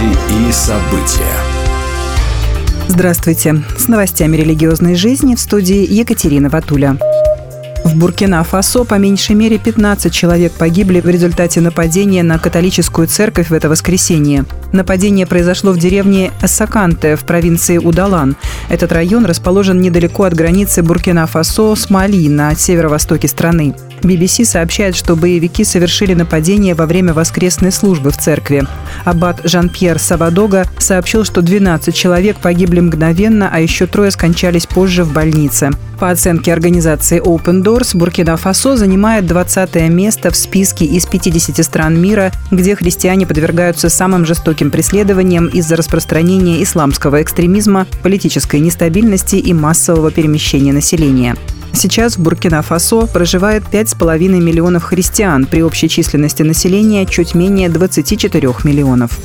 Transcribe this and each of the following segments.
Новости и события. Здравствуйте. С новостями религиозной жизни в студии Екатерина Ватуля. В Буркина-Фасо по меньшей мере 15 человек погибли в результате нападения на католическую церковь в это воскресенье. Нападение произошло в деревне Эссаканте в провинции Удалан. Этот район расположен недалеко от границы Буркина-Фасо с Мали на северо-востоке страны. BBC сообщает, что боевики совершили нападение во время воскресной службы в церкви. Аббат Жан-Пьер Савадога сообщил, что 12 человек погибли мгновенно, а еще трое скончались позже в больнице. По оценке организации Open Doors, Буркина-Фасо занимает 20 место в списке из 50 стран мира, где христиане подвергаются самым жестоким преследованиям из-за распространения исламского экстремизма, политической нестабильности и массового перемещения населения. Сейчас в Буркина-Фасо проживает 5,5 миллионов христиан при общей численности населения чуть менее 24 миллионов.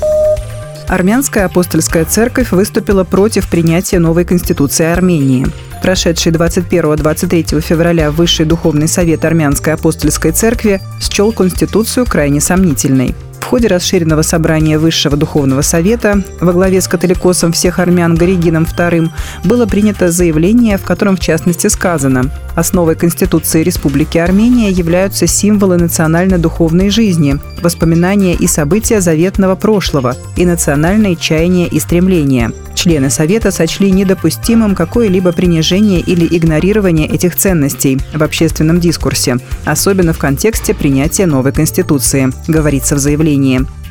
Армянская апостольская церковь выступила против принятия новой конституции Армении. Прошедший 21-23 февраля Высший Духовный Совет Армянской апостольской церкви счел Конституцию крайне сомнительной. В ходе расширенного собрания Высшего Духовного Совета во главе с католикосом всех армян Горигином II было принято заявление, в котором в частности сказано «Основой Конституции Республики Армения являются символы национально-духовной жизни, воспоминания и события заветного прошлого и национальные чаяния и стремления». Члены Совета сочли недопустимым какое-либо принижение или игнорирование этих ценностей в общественном дискурсе, особенно в контексте принятия новой Конституции, говорится в заявлении.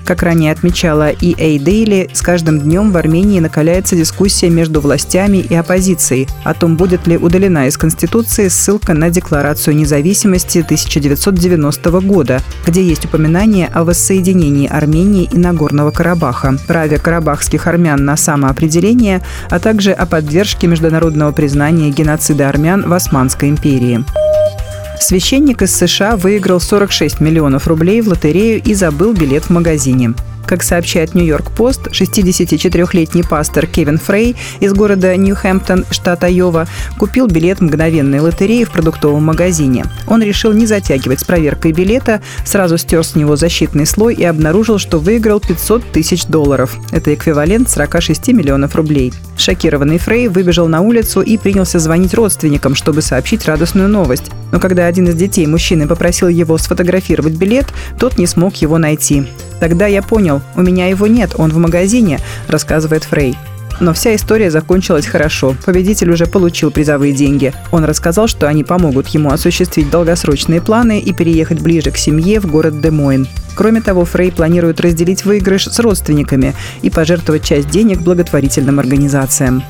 Как ранее отмечала EA Daily, с каждым днем в Армении накаляется дискуссия между властями и оппозицией о том, будет ли удалена из Конституции ссылка на Декларацию независимости 1990 года, где есть упоминание о воссоединении Армении и Нагорного Карабаха, праве карабахских армян на самоопределение, а также о поддержке международного признания геноцида армян в Османской империи. Священник из США выиграл 46 миллионов рублей в лотерею и забыл билет в магазине. Как сообщает Нью-Йорк Пост, 64-летний пастор Кевин Фрей из города Нью-Хэмптон, штат Айова, купил билет мгновенной лотереи в продуктовом магазине. Он решил не затягивать с проверкой билета, сразу стер с него защитный слой и обнаружил, что выиграл 500 тысяч долларов. Это эквивалент 46 миллионов рублей. Шокированный Фрей выбежал на улицу и принялся звонить родственникам, чтобы сообщить радостную новость. Но когда один из детей мужчины попросил его сфотографировать билет, тот не смог его найти. Тогда я понял, у меня его нет, он в магазине, рассказывает Фрей. Но вся история закончилась хорошо. Победитель уже получил призовые деньги. Он рассказал, что они помогут ему осуществить долгосрочные планы и переехать ближе к семье в город Демойн. Кроме того, Фрей планирует разделить выигрыш с родственниками и пожертвовать часть денег благотворительным организациям.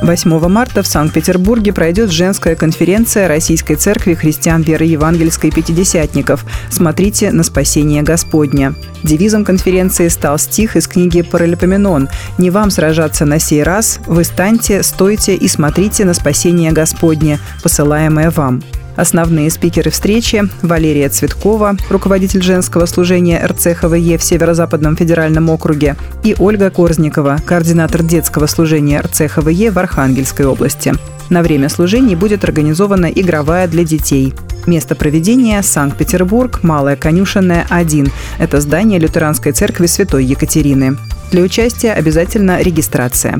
8 марта в Санкт-Петербурге пройдет женская конференция Российской Церкви христиан веры евангельской пятидесятников «Смотрите на спасение Господня». Девизом конференции стал стих из книги «Паралипоменон» «Не вам сражаться на сей раз, вы станьте, стойте и смотрите на спасение Господне, посылаемое вам». Основные спикеры встречи – Валерия Цветкова, руководитель женского служения РЦХВЕ в Северо-Западном федеральном округе, и Ольга Корзникова, координатор детского служения РЦХВЕ в Архангельской области. На время служений будет организована игровая для детей. Место проведения – Санкт-Петербург, Малая Конюшенная, 1. Это здание Лютеранской церкви Святой Екатерины. Для участия обязательно регистрация.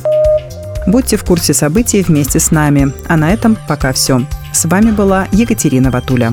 Будьте в курсе событий вместе с нами. А на этом пока все. С вами была Екатерина Ватуля.